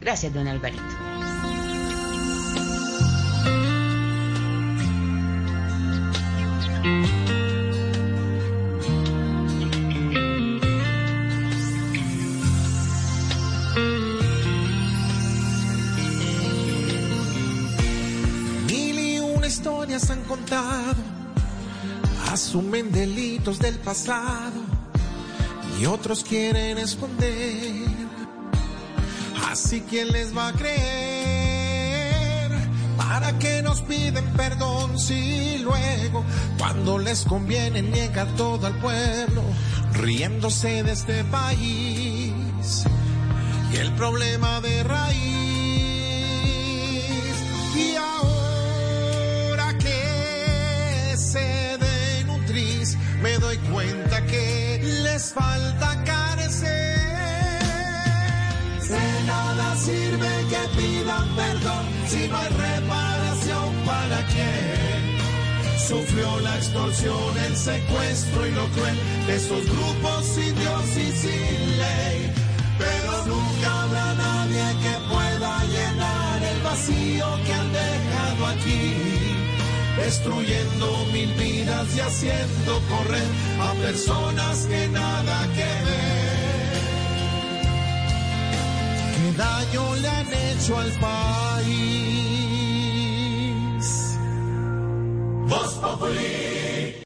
Gracias, don Alvarito. Mil y una historias han contado, asumen delitos del pasado y otros quieren esconder. Así quién les va a creer, ¿para qué nos piden perdón si luego cuando les conviene niegan todo al pueblo, riéndose de este país y el problema de raíz? Y ahora que se den un tris, me doy cuenta que les falta perdón si no hay reparación para quien sufrió la extorsión, el secuestro y lo cruel de esos grupos sin Dios y sin ley. Pero nunca habrá nadie que pueda llenar el vacío que han dejado aquí, destruyendo mil vidas y haciendo correr a personas que nada que ver. ¿Qué daño le han hecho al país? Voz Populi.